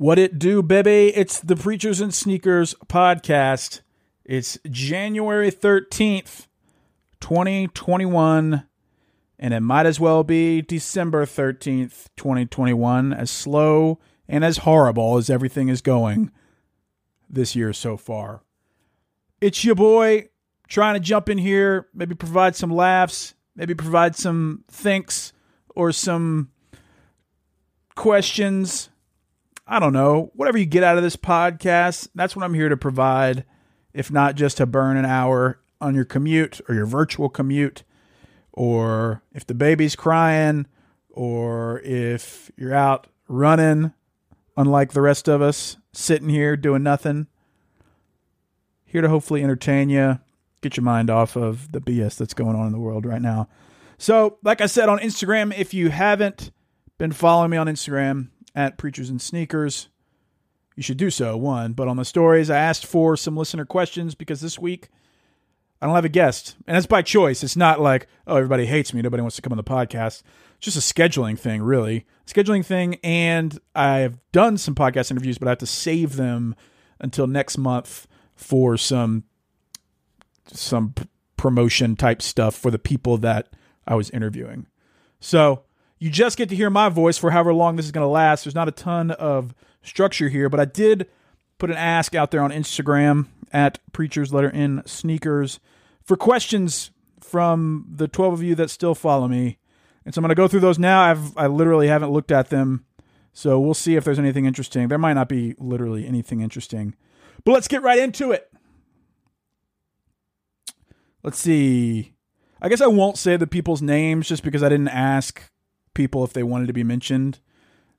What it do, baby? It's the Preachers and Sneakers podcast. It's January 13th, 2021, and it might as well be December 13th, 2021, as slow and as horrible as everything is going this year so far. It's your boy trying to jump in here, maybe provide some laughs, maybe provide some thinks or some questions I don't know, whatever you get out of this podcast, that's what I'm here to provide, if not just to burn an hour on your commute or your virtual commute, or if the baby's crying, or if you're out running, unlike the rest of us, sitting here doing nothing. Here to hopefully entertain you, get your mind off of the BS that's going on in the world right now. So, like I said on Instagram, if you haven't been following me on Instagram, at Preachers and Sneakers. You should do so, one. But on the stories, I asked for some listener questions because this week I don't have a guest. And it's by choice. It's not like, oh, everybody hates me. Nobody wants to come on the podcast. It's just a scheduling thing, really. Scheduling thing. And I've done some podcast interviews, but I have to save them until next month for some some promotion type stuff for the people that I was interviewing. So you just get to hear my voice for however long this is going to last. There's not a ton of structure here, but I did put an ask out there on Instagram at Preachers Letter in Sneakers for questions from the 12 of you that still follow me. And so I'm going to go through those now. I've I literally haven't looked at them. So we'll see if there's anything interesting. There might not be literally anything interesting. But let's get right into it. Let's see. I guess I won't say the people's names just because I didn't ask people if they wanted to be mentioned.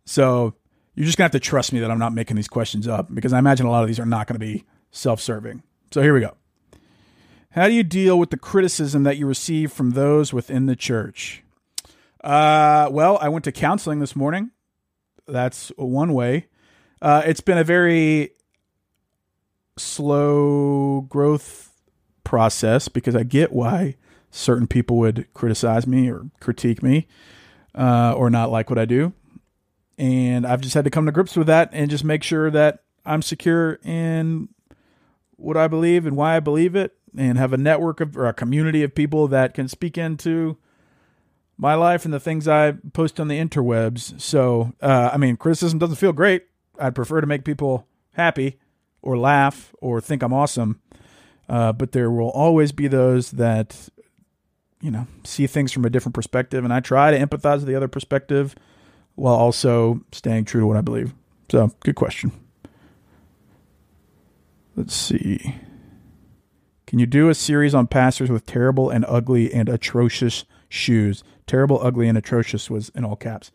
So you're just gonna have to trust me that I'm not making these questions up because I imagine a lot of these are not going to be self-serving. So here we go. How do you deal with the criticism that you receive from those within the church? Uh, well, I went to counseling this morning. That's one way. Uh, it's been a very slow growth process because I get why certain people would criticize me or critique me uh, or not like what I do. And I've just had to come to grips with that and just make sure that I'm secure in what I believe and why I believe it and have a network of or a community of people that can speak into my life and the things I post on the interwebs. So, uh, I mean, criticism doesn't feel great. I'd prefer to make people happy or laugh or think I'm awesome. Uh, but there will always be those that you know, see things from a different perspective. And I try to empathize with the other perspective while also staying true to what I believe. So, good question. Let's see. Can you do a series on pastors with terrible and ugly and atrocious shoes? Terrible, ugly, and atrocious was in all caps.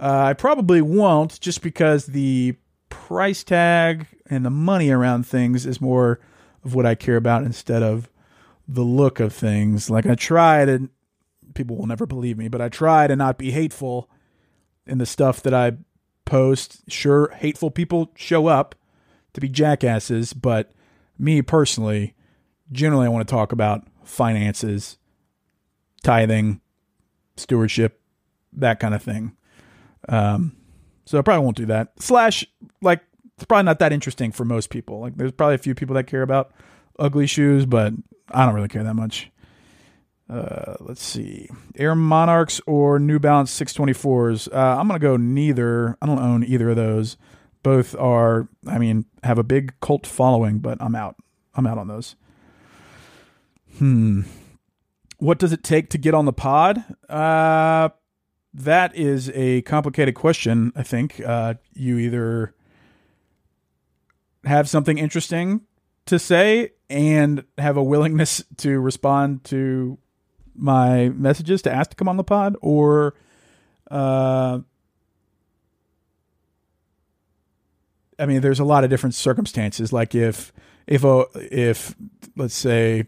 Uh, I probably won't just because the price tag and the money around things is more of what I care about instead of the look of things. Like I try to, people will never believe me, but I try to not be hateful in the stuff that I post. Sure, hateful people show up to be jackasses, but me personally, generally, I want to talk about finances, tithing, stewardship, that kind of thing. Um, so I probably won't do that. Slash, like, it's probably not that interesting for most people. Like, there's probably a few people that care about ugly shoes, but I don't really care that much. Uh, let's see. Air Monarchs or New Balance 624s. Uh, I'm going to go neither. I don't own either of those. Both are, I mean, have a big cult following, but I'm out. I'm out on those. Hmm. What does it take to get on the pod? Uh, that is a complicated question, I think. Uh, you either have something interesting to say and have a willingness to respond to my messages to ask to come on the pod, or uh, I mean, there's a lot of different circumstances. Like if if a if let's say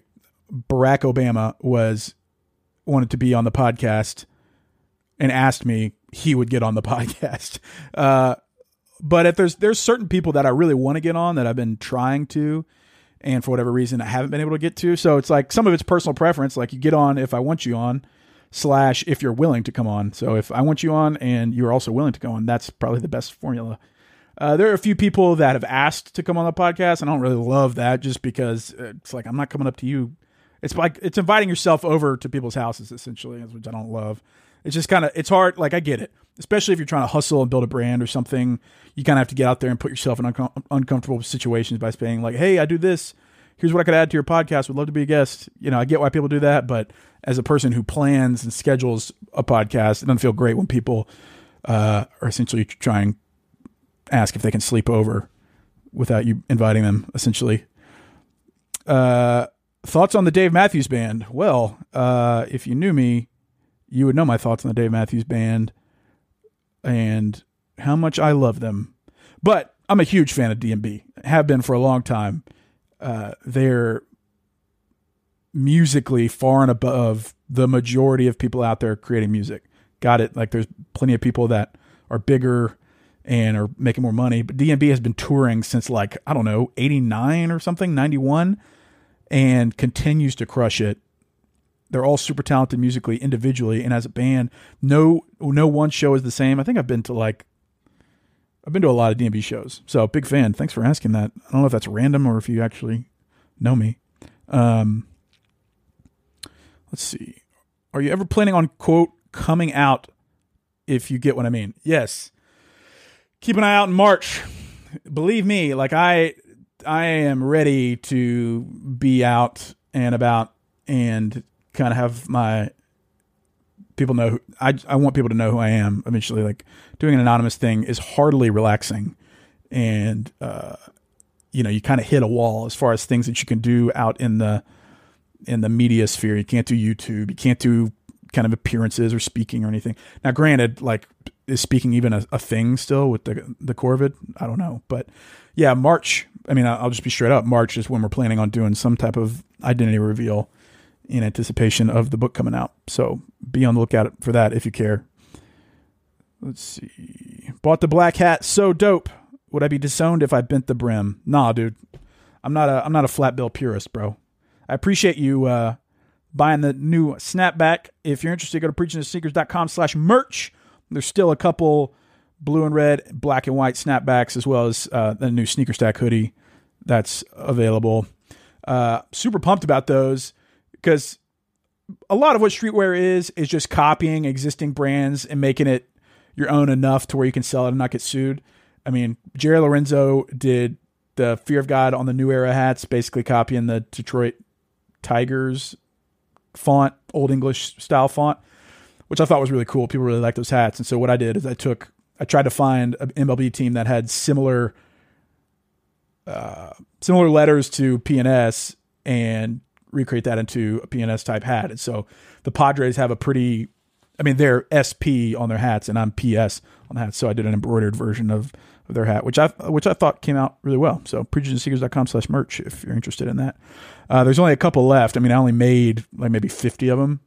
Barack Obama was wanted to be on the podcast and asked me, he would get on the podcast. Uh, but if there's there's certain people that I really want to get on that I've been trying to, and for whatever reason I haven't been able to get to. So it's like some of it's personal preference. Like you get on if I want you on, slash if you're willing to come on. So if I want you on and you're also willing to go on, that's probably the best formula. Uh, there are a few people that have asked to come on the podcast, and I don't really love that just because it's like I'm not coming up to you. It's like it's inviting yourself over to people's houses essentially, which I don't love. It's just kind of it's hard. Like I get it, especially if you're trying to hustle and build a brand or something. You kind of have to get out there and put yourself in uncom- uncomfortable situations by saying like, "Hey, I do this. Here's what I could add to your podcast. Would love to be a guest." You know, I get why people do that, but as a person who plans and schedules a podcast, it doesn't feel great when people uh, are essentially trying ask if they can sleep over without you inviting them. Essentially, uh, thoughts on the Dave Matthews Band? Well, uh, if you knew me, you would know my thoughts on the Dave Matthews Band and how much I love them. But I'm a huge fan of DMB. Have been for a long time. Uh, they're musically far and above the majority of people out there creating music. Got it? Like there's plenty of people that are bigger and are making more money, but DMB has been touring since like I don't know, 89 or something, 91 and continues to crush it. They're all super talented musically, individually, and as a band. No, no one show is the same. I think I've been to like, I've been to a lot of DMB shows. So big fan. Thanks for asking that. I don't know if that's random or if you actually know me. Um, let's see. Are you ever planning on quote coming out? If you get what I mean, yes. Keep an eye out in March. Believe me, like I, I am ready to be out and about and kind of have my people know who, I I want people to know who I am eventually. Like doing an anonymous thing is hardly relaxing and uh you know you kind of hit a wall as far as things that you can do out in the in the media sphere. You can't do YouTube. You can't do kind of appearances or speaking or anything. Now granted like is speaking even a, a thing still with the the COVID I don't know. But yeah March I mean I'll just be straight up. March is when we're planning on doing some type of identity reveal in anticipation of the book coming out. So be on the lookout for that if you care. Let's see. Bought the black hat. So dope. Would I be disowned if I bent the brim? Nah, dude. I'm not a I'm not a flat bill purist, bro. I appreciate you uh, buying the new snapback. If you're interested, go to preachersnsneakers.com slash merch. There's still a couple blue and red, black and white snapbacks, as well as uh, the new sneaker stack hoodie that's available. Uh, super pumped about those because a lot of what streetwear is is just copying existing brands and making it your own enough to where you can sell it and not get sued. I mean, Jerry Lorenzo did the Fear of God on the New Era hats, basically copying the Detroit Tigers font, Old English style font, which I thought was really cool. People really like those hats. And so what I did is I took, I tried to find an MLB team that had similar, uh, similar letters to PNS and recreate that into a PNS type hat. And so the Padres have a pretty, I mean, they're SP on their hats, and I'm PS on the hats. So I did an embroidered version of, of their hat, which I which I thought came out really well. So preachersnsneakers.com slash merch if you're interested in that. Uh, there's only a couple left. I mean, I only made like maybe 50 of them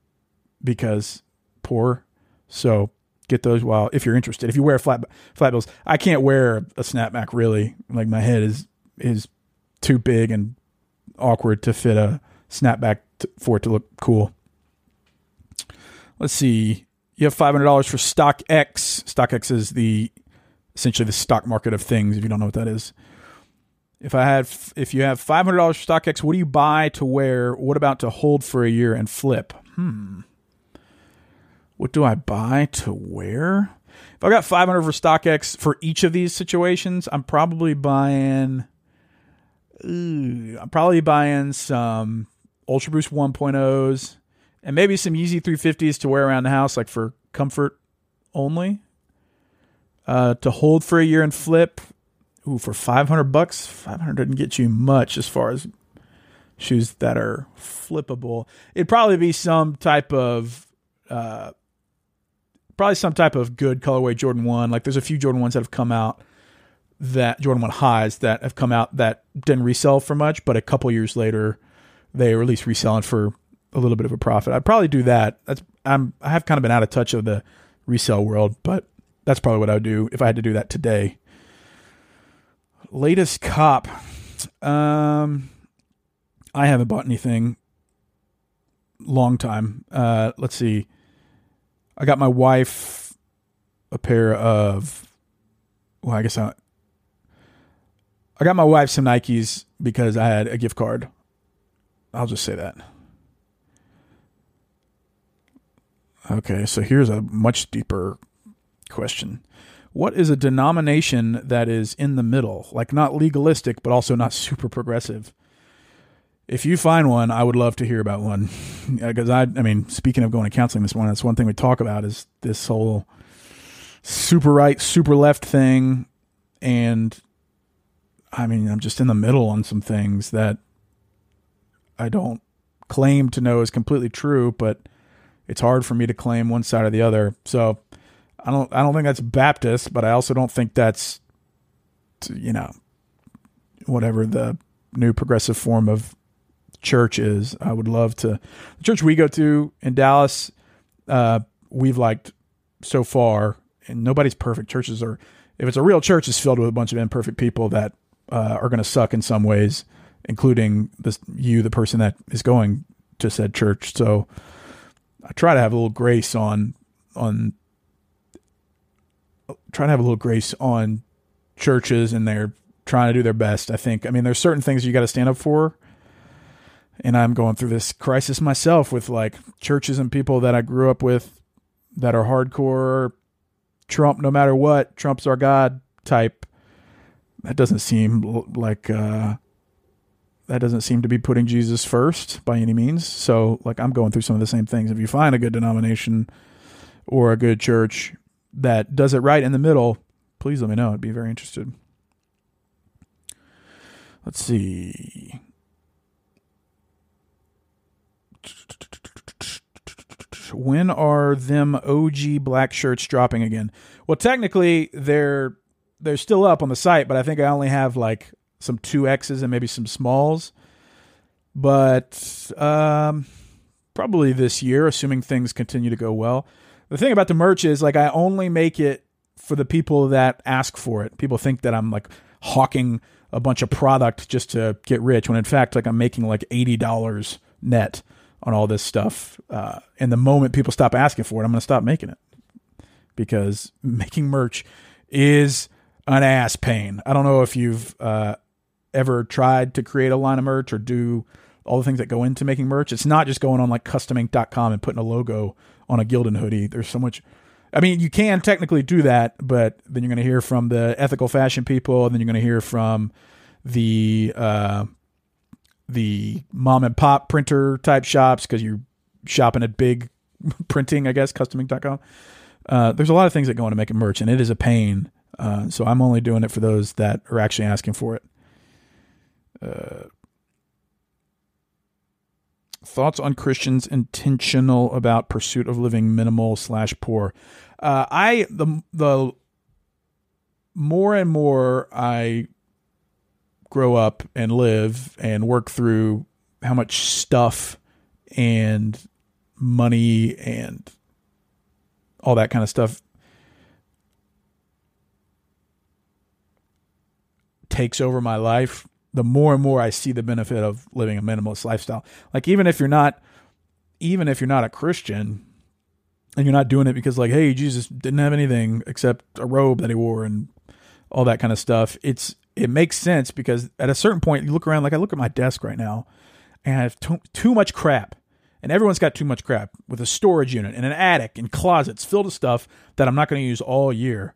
because poor. So get those while if you're interested. If you wear flat flat bills, I can't wear a snapback really. Like my head is is too big and awkward to fit a snapback to, for it to look cool. Let's see. You have five hundred dollars for StockX. StockX is the essentially the stock market of things. If you don't know what that is, if I had, if you have five hundred dollars for StockX, what do you buy to wear? What about to hold for a year and flip? Hmm. What do I buy to wear? If I got five hundred for StockX for each of these situations, I'm probably buying. Ooh, I'm probably buying some Ultra Boost 1.0s and maybe some Yeezy 350s to wear around the house, like for comfort only. Uh, to hold for a year and flip, ooh, for 500 bucks, 500 doesn't get you much as far as shoes that are flippable. It'd probably be some type of, uh, probably some type of good colorway Jordan 1. Like there's a few Jordan 1s that have come out that Jordan 1 highs that have come out that didn't resell for much, but a couple years later, they were at least reselling for a little bit of a profit. I'd probably do that. That's I'm I have kind of been out of touch of the resale world, but that's probably what I would do if I had to do that today. Latest cop. Um I haven't bought anything long time. Uh let's see. I got my wife a pair of well, I guess I I got my wife some Nikes because I had a gift card. I'll just say that. Okay, so here's a much deeper question. What is a denomination that is in the middle, like not legalistic, but also not super progressive? If you find one, I would love to hear about one. Because I, I mean, speaking of going to counseling this one, that's one thing we talk about is this whole super right, super left thing. And I mean, I'm just in the middle on some things that I don't claim to know is completely true, but it's hard for me to claim one side or the other. So I don't I don't think that's Baptist, but I also don't think that's you know whatever the new progressive form of church is. I would love to the church we go to in Dallas. Uh, we've liked so far, and nobody's perfect. Churches are if it's a real church, it's filled with a bunch of imperfect people that uh, are going to suck in some ways, including this you, the person that is going to said church. So I try to have a little grace on on try to have a little grace on churches and they're trying to do their best. I think. I mean, there's certain things you got to stand up for. And I'm going through this crisis myself with like churches and people that I grew up with that are hardcore Trump no matter what, Trump's our god type. That doesn't seem like uh that doesn't seem to be putting Jesus first by any means. So, like, I'm going through some of the same things. If you find a good denomination or a good church that does it right in the middle, please let me know. I'd be very interested. Let's see. When are them OG black shirts dropping again? Well, technically they're they're still up on the site, but I think I only have like some two X's and maybe some smalls. But um, probably this year, assuming things continue to go well. The thing about the merch is like I only make it for the people that ask for it. People think that I'm like hawking a bunch of product just to get rich, when in fact, like I'm making like eighty dollars net on all this stuff. Uh, and the moment people stop asking for it, I'm going to stop making it because making merch is an ass pain. I don't know if you've uh, ever tried to create a line of merch or do all the things that go into making merch. It's not just going on like customink.com and putting a logo on a Gildan hoodie. There's so much. I mean, you can technically do that, but then you're going to hear from the ethical fashion people, and then you're going to hear from the uh, the mom and pop printer type shops because you're shopping at big printing, I guess, customink.com. Uh, there's a lot of things that go into making merch, and it is a pain. Uh, so I'm only doing it for those that are actually asking for it. Uh, thoughts on Christians intentional about pursuit of living minimal slash poor. Uh, I the the more and more I grow up and live and work through how much stuff and money and all that kind of stuff takes over my life, the more and more I see the benefit of living a minimalist lifestyle. Like even if you're not even if you're not a Christian and you're not doing it because like, hey, Jesus didn't have anything except a robe that he wore and all that kind of stuff, it's it makes sense because at a certain point you look around like I look at my desk right now and I have too, too much crap. And everyone's got too much crap with a storage unit and an attic and closets filled with stuff that I'm not going to use all year.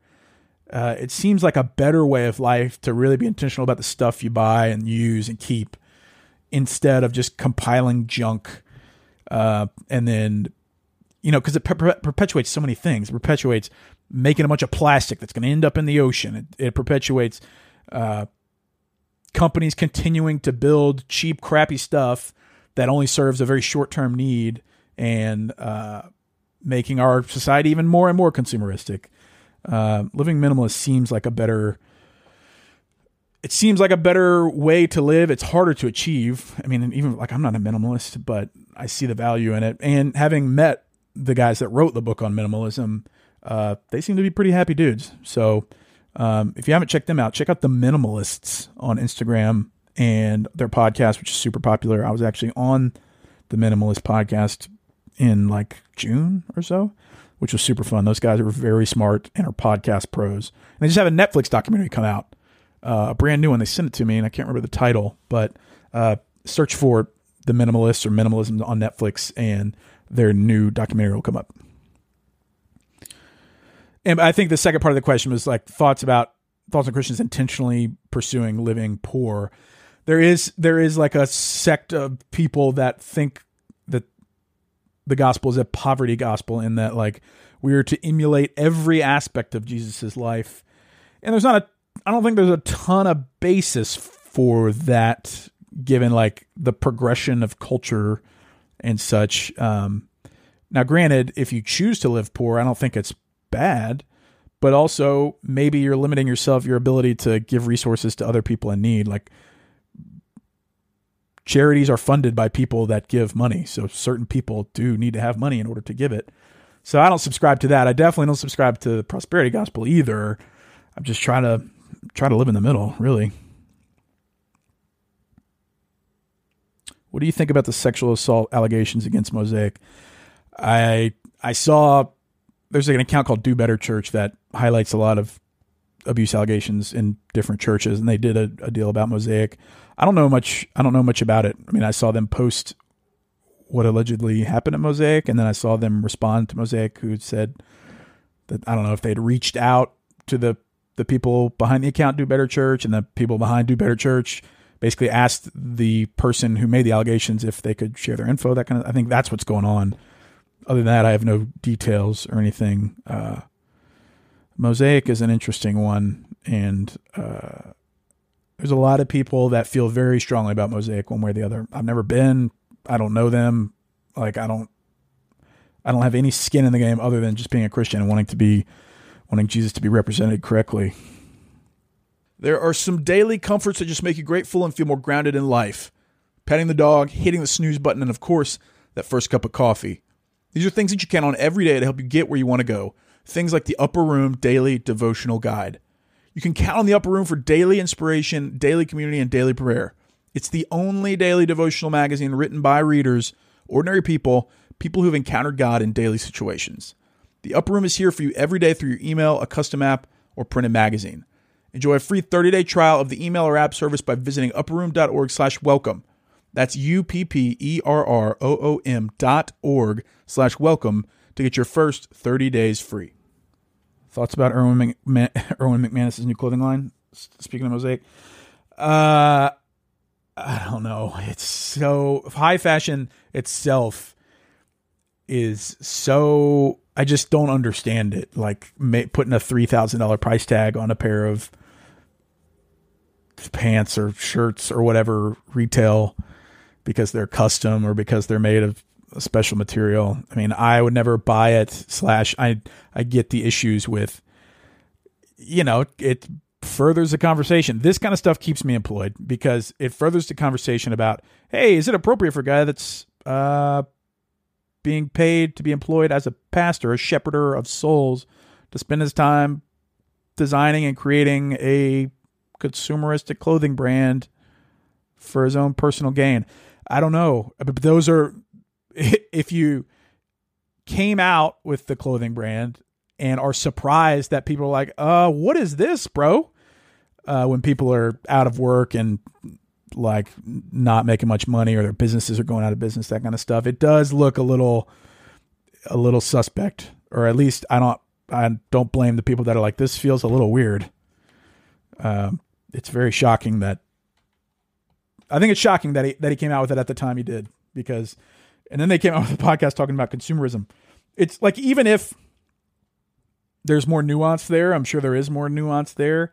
Uh, it seems like a better way of life to really be intentional about the stuff you buy and use and keep instead of just compiling junk. Uh, and then, you know, because it per- perpetuates so many things. It perpetuates making a bunch of plastic that's going to end up in the ocean. It, it perpetuates uh, companies continuing to build cheap, crappy stuff that only serves a very short term need and uh, making our society even more and more consumeristic. Uh, living minimalist seems like a better. It seems like a better way to live. It's harder to achieve. I mean, even like I'm not a minimalist, but I see the value in it. And having met the guys that wrote the book on minimalism, uh, they seem to be pretty happy dudes. So um, if you haven't checked them out, check out the Minimalists on Instagram and their podcast, which is super popular. I was actually on the Minimalist podcast in like June or so, which was super fun. Those guys are very smart and are podcast pros. And they just have a Netflix documentary come out, uh, a brand new one. They sent it to me, and I can't remember the title, but uh, search for the Minimalists or Minimalism on Netflix, and their new documentary will come up. And I think the second part of the question was like thoughts about thoughts on Christians intentionally pursuing living poor there is there is like a sect of people that think the gospel is a poverty gospel in that like we are to emulate every aspect of Jesus's life. And there's not a I don't think there's a ton of basis for that given like the progression of culture and such. Um, now, granted, if you choose to live poor, I don't think it's bad, but also maybe you're limiting yourself, your ability to give resources to other people in need. Like charities are funded by people that give money. So certain people do need to have money in order to give it. So I don't subscribe to that. I definitely don't subscribe to the prosperity gospel either. I'm just trying to try to live in the middle, really. What do you think about the sexual assault allegations against Mosaic? I I saw there's an account called Do Better Church that highlights a lot of abuse allegations in different churches, and they did a, a deal about Mosaic. I don't know much. I don't know much about it. I mean, I saw them post what allegedly happened at Mosaic, and then I saw them respond to Mosaic, who said that I don't know if they'd reached out to the the people behind the account Do Better Church, and the people behind Do Better Church basically asked the person who made the allegations if they could share their info. That kind of. I think that's what's going on. Other than that, I have no details or anything. Uh, Mosaic is an interesting one, and uh, there's a lot of people that feel very strongly about Mosaic one way or the other. I've never been. I don't know them. Like I don't. I don't have any skin in the game other than just being a Christian and wanting to be, wanting Jesus to be represented correctly. There are some daily comforts that just make you grateful and feel more grounded in life. Petting the dog, hitting the snooze button, and of course, that first cup of coffee. These are things that you count on every day to help you get where you want to go. Things like the Upper Room Daily Devotional Guide. You can count on the Upper Room for daily inspiration, daily community, and daily prayer. It's the only daily devotional magazine written by readers, ordinary people, people who've encountered God in daily situations. The Upper Room is here for you every day through your email, a custom app, or printed magazine. Enjoy a free 30-day trial of the email or app service by visiting upperroom.org slash welcome. That's U-P-P-E-R-R-O-O-M dot org slash welcome to get your first 30 days free. Thoughts about Erwin, McMan- Erwin McManus's new clothing line? Speaking of Mosaic, uh, I don't know. It's so high fashion itself is so. I just don't understand it. Like ma- putting a three thousand dollar price tag on a pair of pants or shirts or whatever retail because they're custom or because they're made of special material. I mean, I would never buy it. Slash, I I get the issues with, you know, it furthers the conversation. This kind of stuff keeps me employed because it furthers the conversation about, hey, is it appropriate for a guy that's uh, being paid to be employed as a pastor, a shepherder of souls, to spend his time designing and creating a consumeristic clothing brand for his own personal gain. I don't know, but those are if you came out with the clothing brand and are surprised that people are like, "Uh, what is this, bro?" Uh, when people are out of work and like not making much money or their businesses are going out of business, that kind of stuff. It does look a little a little suspect, or at least I don't I don't blame the people that are like this feels a little weird. Um, it's very shocking that I think it's shocking that he that he came out with it at the time he did because, and then they came out with a podcast talking about consumerism. It's like even if there's more nuance there, I'm sure there is more nuance there.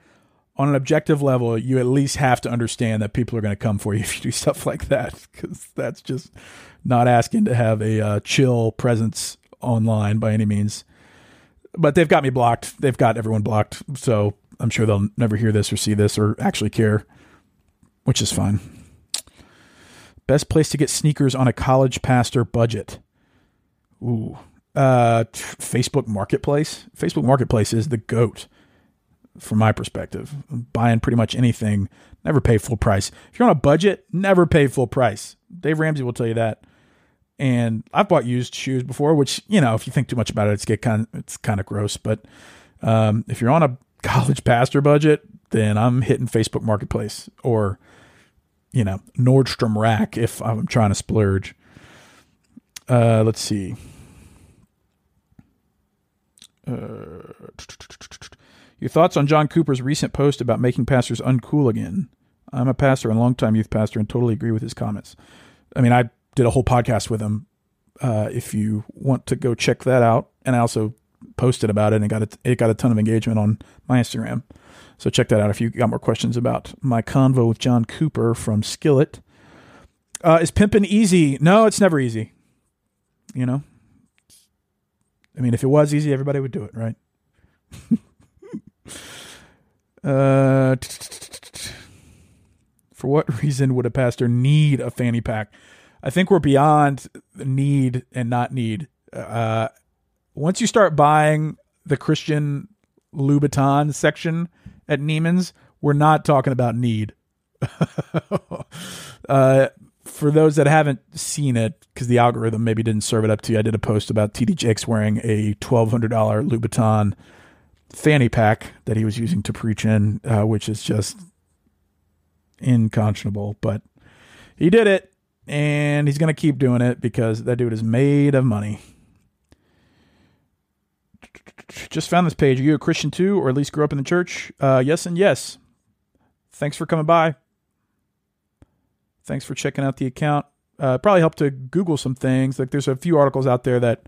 On an objective level, you at least have to understand that people are going to come for you if you do stuff like that because that's just not asking to have a uh, chill presence online by any means. But they've got me blocked. They've got everyone blocked. So I'm sure they'll never hear this or see this or actually care, which is fine. Best place to get sneakers on a college pastor budget. Ooh. Uh, Facebook Marketplace. Facebook Marketplace is the goat from my perspective. Buying pretty much anything, never pay full price. If you're on a budget, never pay full price. Dave Ramsey will tell you that. And I've bought used shoes before, which you know, if you think too much about it, it's get kind of, it's kind of gross. But um, if you're on a college pastor budget, then I'm hitting Facebook Marketplace or you know Nordstrom Rack if I'm trying to splurge. Uh, let's see. Uh, your thoughts on John Cooper's recent post about making pastors uncool again? I'm a pastor and longtime youth pastor and totally agree with his comments. I mean, I did a whole podcast with him. Uh, if you want to go check that out, and I also posted about it and got it, it got a ton of engagement on my Instagram. So check that out if you got more questions about my convo with John Cooper from Skillet. Uh, is pimping easy? No, it's never easy. You know, I mean, if it was easy, everybody would do it, right? uh, for what reason would a pastor need a fanny pack? I think we're beyond need and not need. Uh, once you start buying the Christian Louboutin section at Neiman's, we're not talking about need. uh, for those that haven't seen it, because the algorithm maybe didn't serve it up to you, I did a post about TD Jakes wearing a twelve hundred dollar Louboutin fanny pack that he was using to preach in, uh, which is just unconscionable. But he did it, and he's going to keep doing it because that dude is made of money. Just found this page. Are you a Christian too, or at least grew up in the church? Uh, yes, and yes. Thanks for coming by. Thanks for checking out the account. Uh, probably helped to Google some things. Like there's a few articles out there that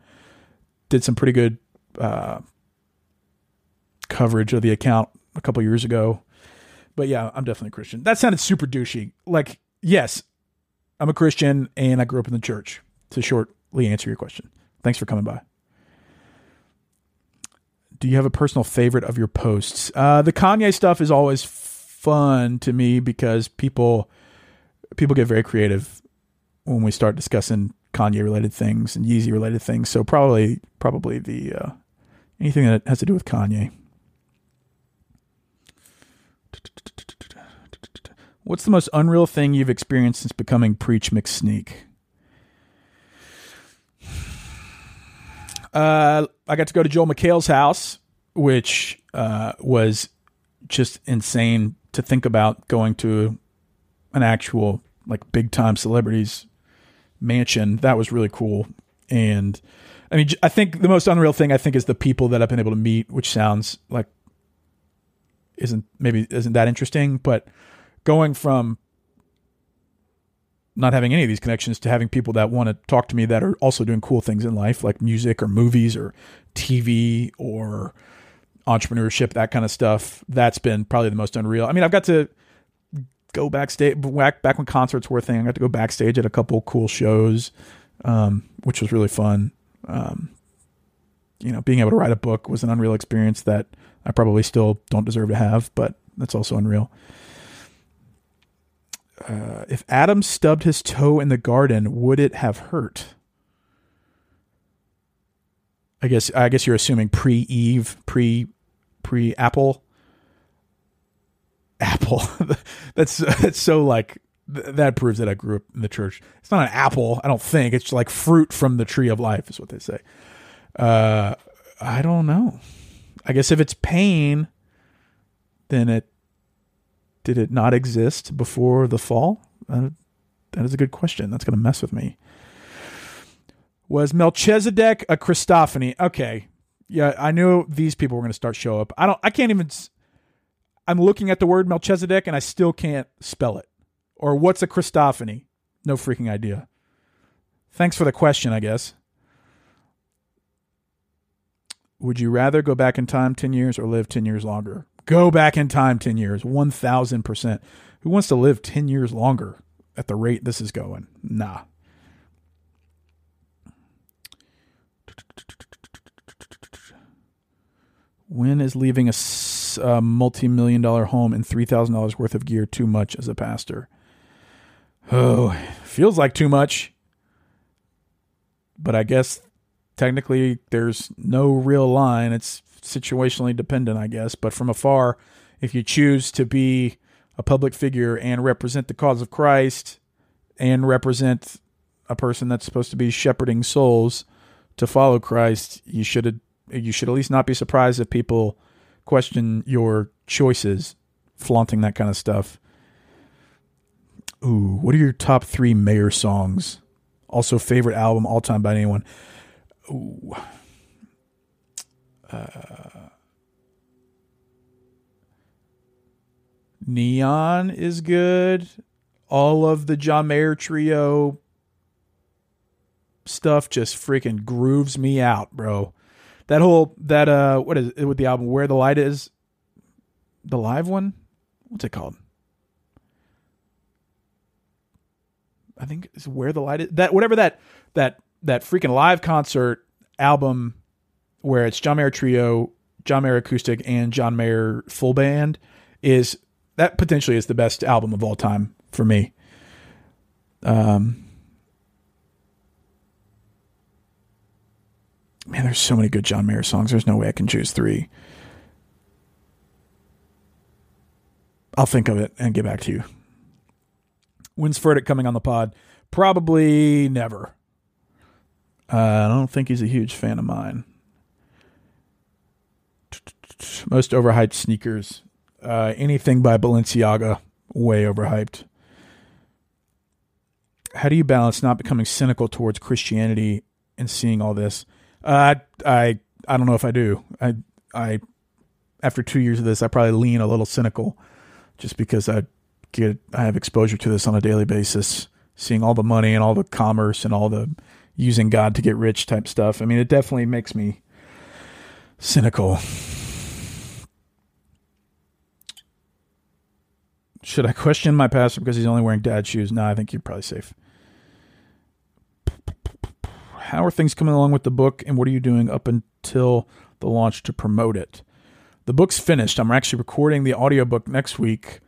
did some pretty good uh, coverage of the account a couple years ago. But yeah, I'm definitely a Christian. That sounded super douchey. Like, yes, I'm a Christian and I grew up in the church. To shortly answer your question. Thanks for coming by. Do you have a personal favorite of your posts? Uh, the Kanye stuff is always fun to me because people people get very creative when we start discussing Kanye related things and Yeezy related things. So probably probably the uh, anything that has to do with Kanye. What's the most unreal thing you've experienced since becoming Preach McSneak? Uh, I got to go to Joel McHale's house, which uh, was just insane to think about going to an actual like big time celebrities mansion. That was really cool. And I mean, I think the most unreal thing I think is the people that I've been able to meet, which sounds like isn't maybe isn't that interesting, but going from not having any of these connections to having people that want to talk to me that are also doing cool things in life, like music or movies or TV or entrepreneurship, that kind of stuff. That's been probably the most unreal. I mean, I've got to go backstage back back when concerts were a thing. I got to go backstage at a couple cool shows, um, which was really fun. Um, you know, being able to write a book was an unreal experience that I probably still don't deserve to have, but that's also unreal. Uh, if Adam stubbed his toe in the garden, would it have hurt? I guess I guess you're assuming pre Eve, pre pre Apple. apple. that's that's so like that proves that I grew up in the church. It's not an apple, I don't think. It's like fruit from the tree of life, is what they say. Uh, I don't know. I guess if it's pain, then it did it not exist before the fall? Uh, that is a good question. That's going to mess with me. Was Melchizedek a Christophany? Okay, yeah, I knew these people were going to start show up. I don't. I can't even. I'm looking at the word Melchizedek and I still can't spell it. Or what's a Christophany? No freaking idea. Thanks for the question, I guess. Would you rather go back in time 10 years or live 10 years longer? Go back in time 10 years, 1000%. Who wants to live 10 years longer at the rate this is going? Nah. When is leaving a, a multi million dollar home and $3,000 worth of gear too much as a pastor? Oh, feels like too much. But I guess technically there's no real line. It's situationally dependent, I guess. But from afar, if you choose to be a public figure and represent the cause of Christ and represent a person that's supposed to be shepherding souls to follow Christ, you should you should at least not be surprised if people question your choices, flaunting that kind of stuff. Ooh, what are your top three Mayer songs? Also, favorite album all time by anyone. Ooh. Uh, Neon is good. All of the John Mayer trio stuff just freaking grooves me out, bro. That whole that uh what is it with the album Where the Light Is? The live one? What's it called? I think it's Where the Light Is. That whatever that that that freaking live concert album where it's John Mayer trio, John Mayer acoustic, and John Mayer full band is that potentially is the best album of all time for me. Um, man, there's so many good John Mayer songs. There's no way I can choose three. I'll think of it and get back to you. When's Furtick coming on the pod? Probably never. Uh, I don't think he's a huge fan of mine. Most overhyped sneakers. Uh, anything by Balenciaga, way overhyped. How do you balance not becoming cynical towards Christianity and seeing all this? Uh, I I don't know if I do. I I after two years of this, I probably lean a little cynical, just because I get I have exposure to this on a daily basis, seeing all the money and all the commerce and all the using God to get rich type stuff. I mean, it definitely makes me cynical. Should I question my pastor because he's only wearing dad shoes? No, I think you're probably safe. How are things coming along with the book, and what are you doing up until the launch to promote it? The book's finished. I'm actually recording the audiobook next week.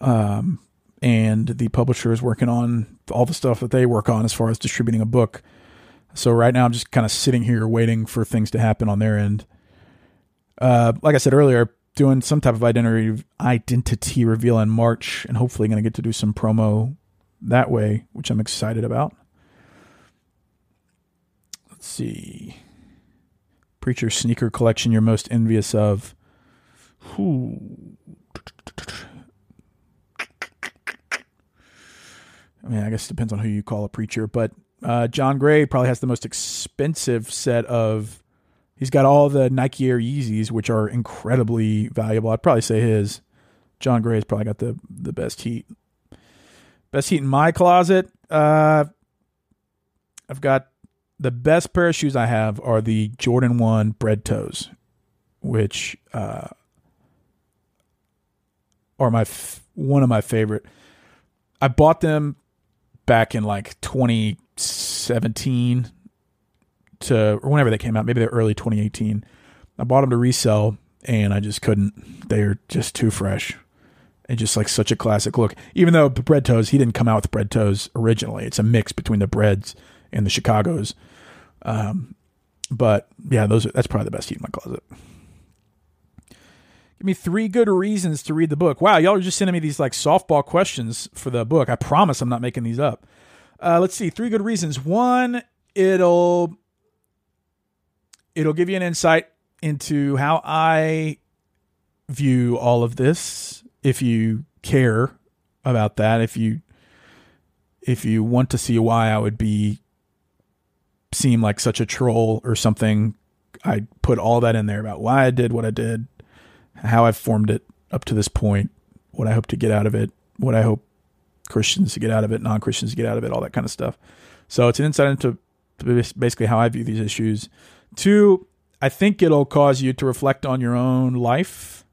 Um, and the publisher is working on all the stuff that they work on as far as distributing a book. So right now I'm just kind of sitting here waiting for things to happen on their end. Uh, like I said earlier, doing some type of identity identity reveal in March, and hopefully going to get to do some promo that way, which I'm excited about. Let's see. Preacher sneaker collection you're most envious of. Who? I mean, I guess it depends on who you call a preacher, but uh, John Gray probably has the most expensive set of. He's got all the Nike Air Yeezys, which are incredibly valuable. I'd probably say his. John Gray's probably got the the best heat. Best heat in my closet. Uh, I've got the best pair of shoes I have are the Jordan One Bread Toes, which uh, are my f- one of my favorite. I bought them back in like 2017 to or whenever they came out, maybe they're early 2018. I bought them to resell and I just couldn't. They're just too fresh. And just like such a classic look. Even though the bread toes, he didn't come out with bread toes originally. It's a mix between the breads and the Chicago's. Um, but yeah, those are, that's probably the best heat in my closet. Give me three good reasons to read the book. Wow, y'all are just sending me these like softball questions for the book. I promise I'm not making these up. Uh, let's see, three good reasons. One, it'll it'll give you an insight into how I view all of this. If you care about that, if you if you want to see why I would be seem like such a troll or something, I put all that in there about why I did what I did, how I've formed it up to this point, what I hope to get out of it, what I hope Christians to get out of it, non Christians to get out of it, all that kind of stuff. So it's an insight into basically how I view these issues. Two, I think it'll cause you to reflect on your own life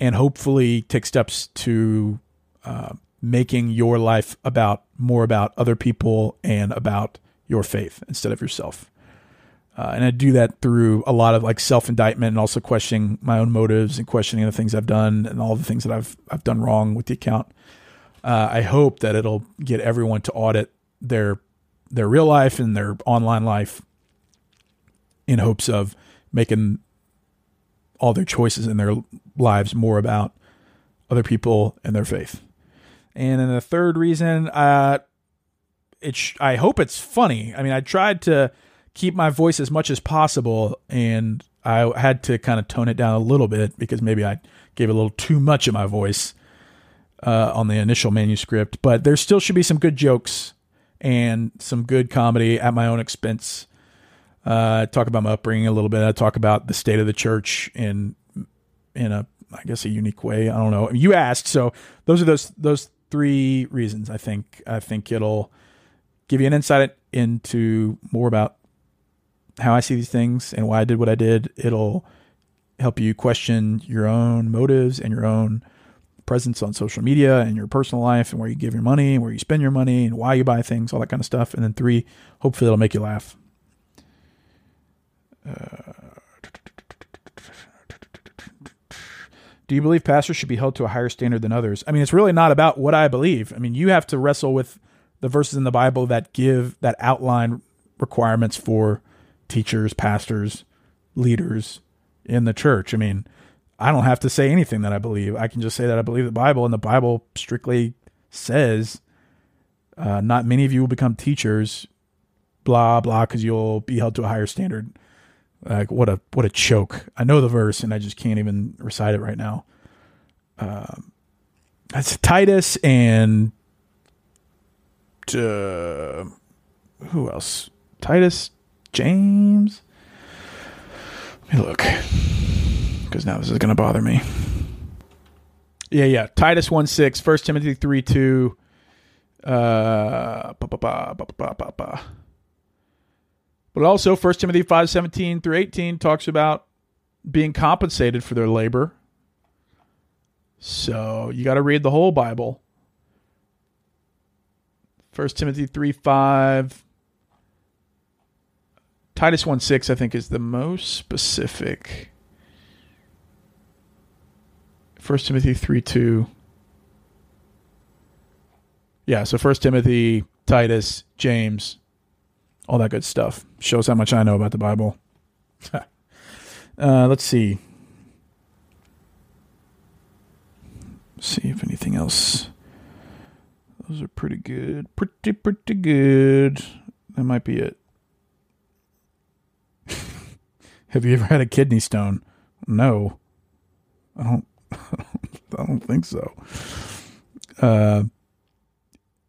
and hopefully take steps to uh, making your life about more about other people and about your faith instead of yourself. Uh, and I do that through a lot of like self indictment and also questioning my own motives and questioning the things I've done and all the things that I've I've done wrong with the account. Uh, I hope that it'll get everyone to audit their their real life and their online life in hopes of making all their choices in their lives more about other people and their faith. And then the third reason, uh, it sh- I hope it's funny. I mean, I tried to keep my voice as much as possible, and I had to kind of tone it down a little bit because maybe I gave a little too much of my voice uh, on the initial manuscript. But there still should be some good jokes and some good comedy at my own expense. Uh, talk about my upbringing a little bit. I talk about the state of the church in in a I guess a unique way. I don't know. You asked, so those are those those three reasons. I think I think it'll give you an insight into more about how I see these things and why I did what I did. It'll help you question your own motives and your own presence on social media and your personal life and where you give your money and where you spend your money and why you buy things, all that kind of stuff. And then three, hopefully it'll make you laugh. Do you believe pastors should be held to a higher standard than others? I mean, it's really not about what I believe. I mean, you have to wrestle with the verses in the Bible that give that outline requirements for teachers, pastors, leaders in the church. I mean, I don't have to say anything that I believe. I can just say that I believe the Bible, and the Bible strictly says uh, not many of you will become teachers, blah blah, because you'll be held to a higher standard. Like what a what a choke! I know the verse, and I just can't even recite it right now. Um, that's Titus and uh, who else? Titus, James. Let me look, because now this is going to bother me. Yeah, yeah. Titus 1 6, 1 Timothy 3 2. Uh, but also 1 Timothy 5 17 through 18 talks about being compensated for their labor. So you got to read the whole Bible. 1 Timothy 3 5. Titus 1 6, I think, is the most specific. 1 Timothy 3 2. Yeah, so 1 Timothy, Titus, James, all that good stuff. Shows how much I know about the Bible. uh, let's see. see if anything else. Those are pretty good. Pretty, pretty good. That might be it. Have you ever had a kidney stone? No. I don't I don't think so. Uh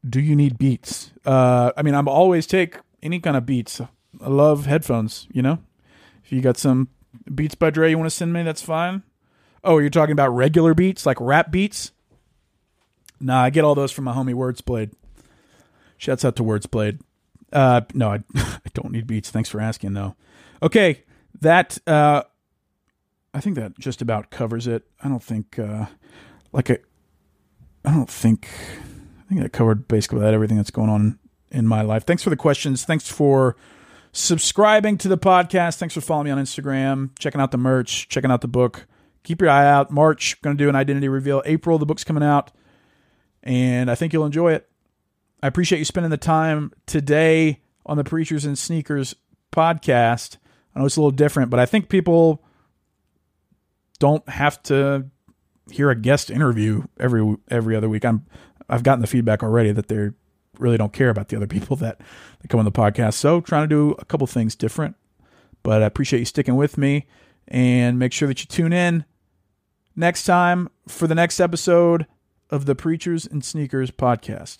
do you need beats? Uh I mean I'm always take any kind of beats. I love headphones, you know? If you got some beats by Dre you want to send me, that's fine. Oh, you're talking about regular beats, like rap beats? Nah, I get all those from my homie Wordsblade. Shouts out to Wordsblade. Uh, no, I, I don't need beats. Thanks for asking, though. Okay, that uh, I think that just about covers it. I don't think uh, like I, I don't think I think that covered basically that everything that's going on in my life. Thanks for the questions. Thanks for subscribing to the podcast. Thanks for following me on Instagram, checking out the merch, checking out the book. Keep your eye out. March, going to do an identity reveal. April, the book's coming out and I think you'll enjoy it. I appreciate you spending the time today on the Preachers and Sneakers podcast. I know it's a little different, but I think people don't have to hear a guest interview every every other week. I'm I've gotten the feedback already that they really don't care about the other people that, that come on the podcast. So trying to do a couple things different. But I appreciate you sticking with me and make sure that you tune in next time for the next episode of the Preachers and Sneakers podcast.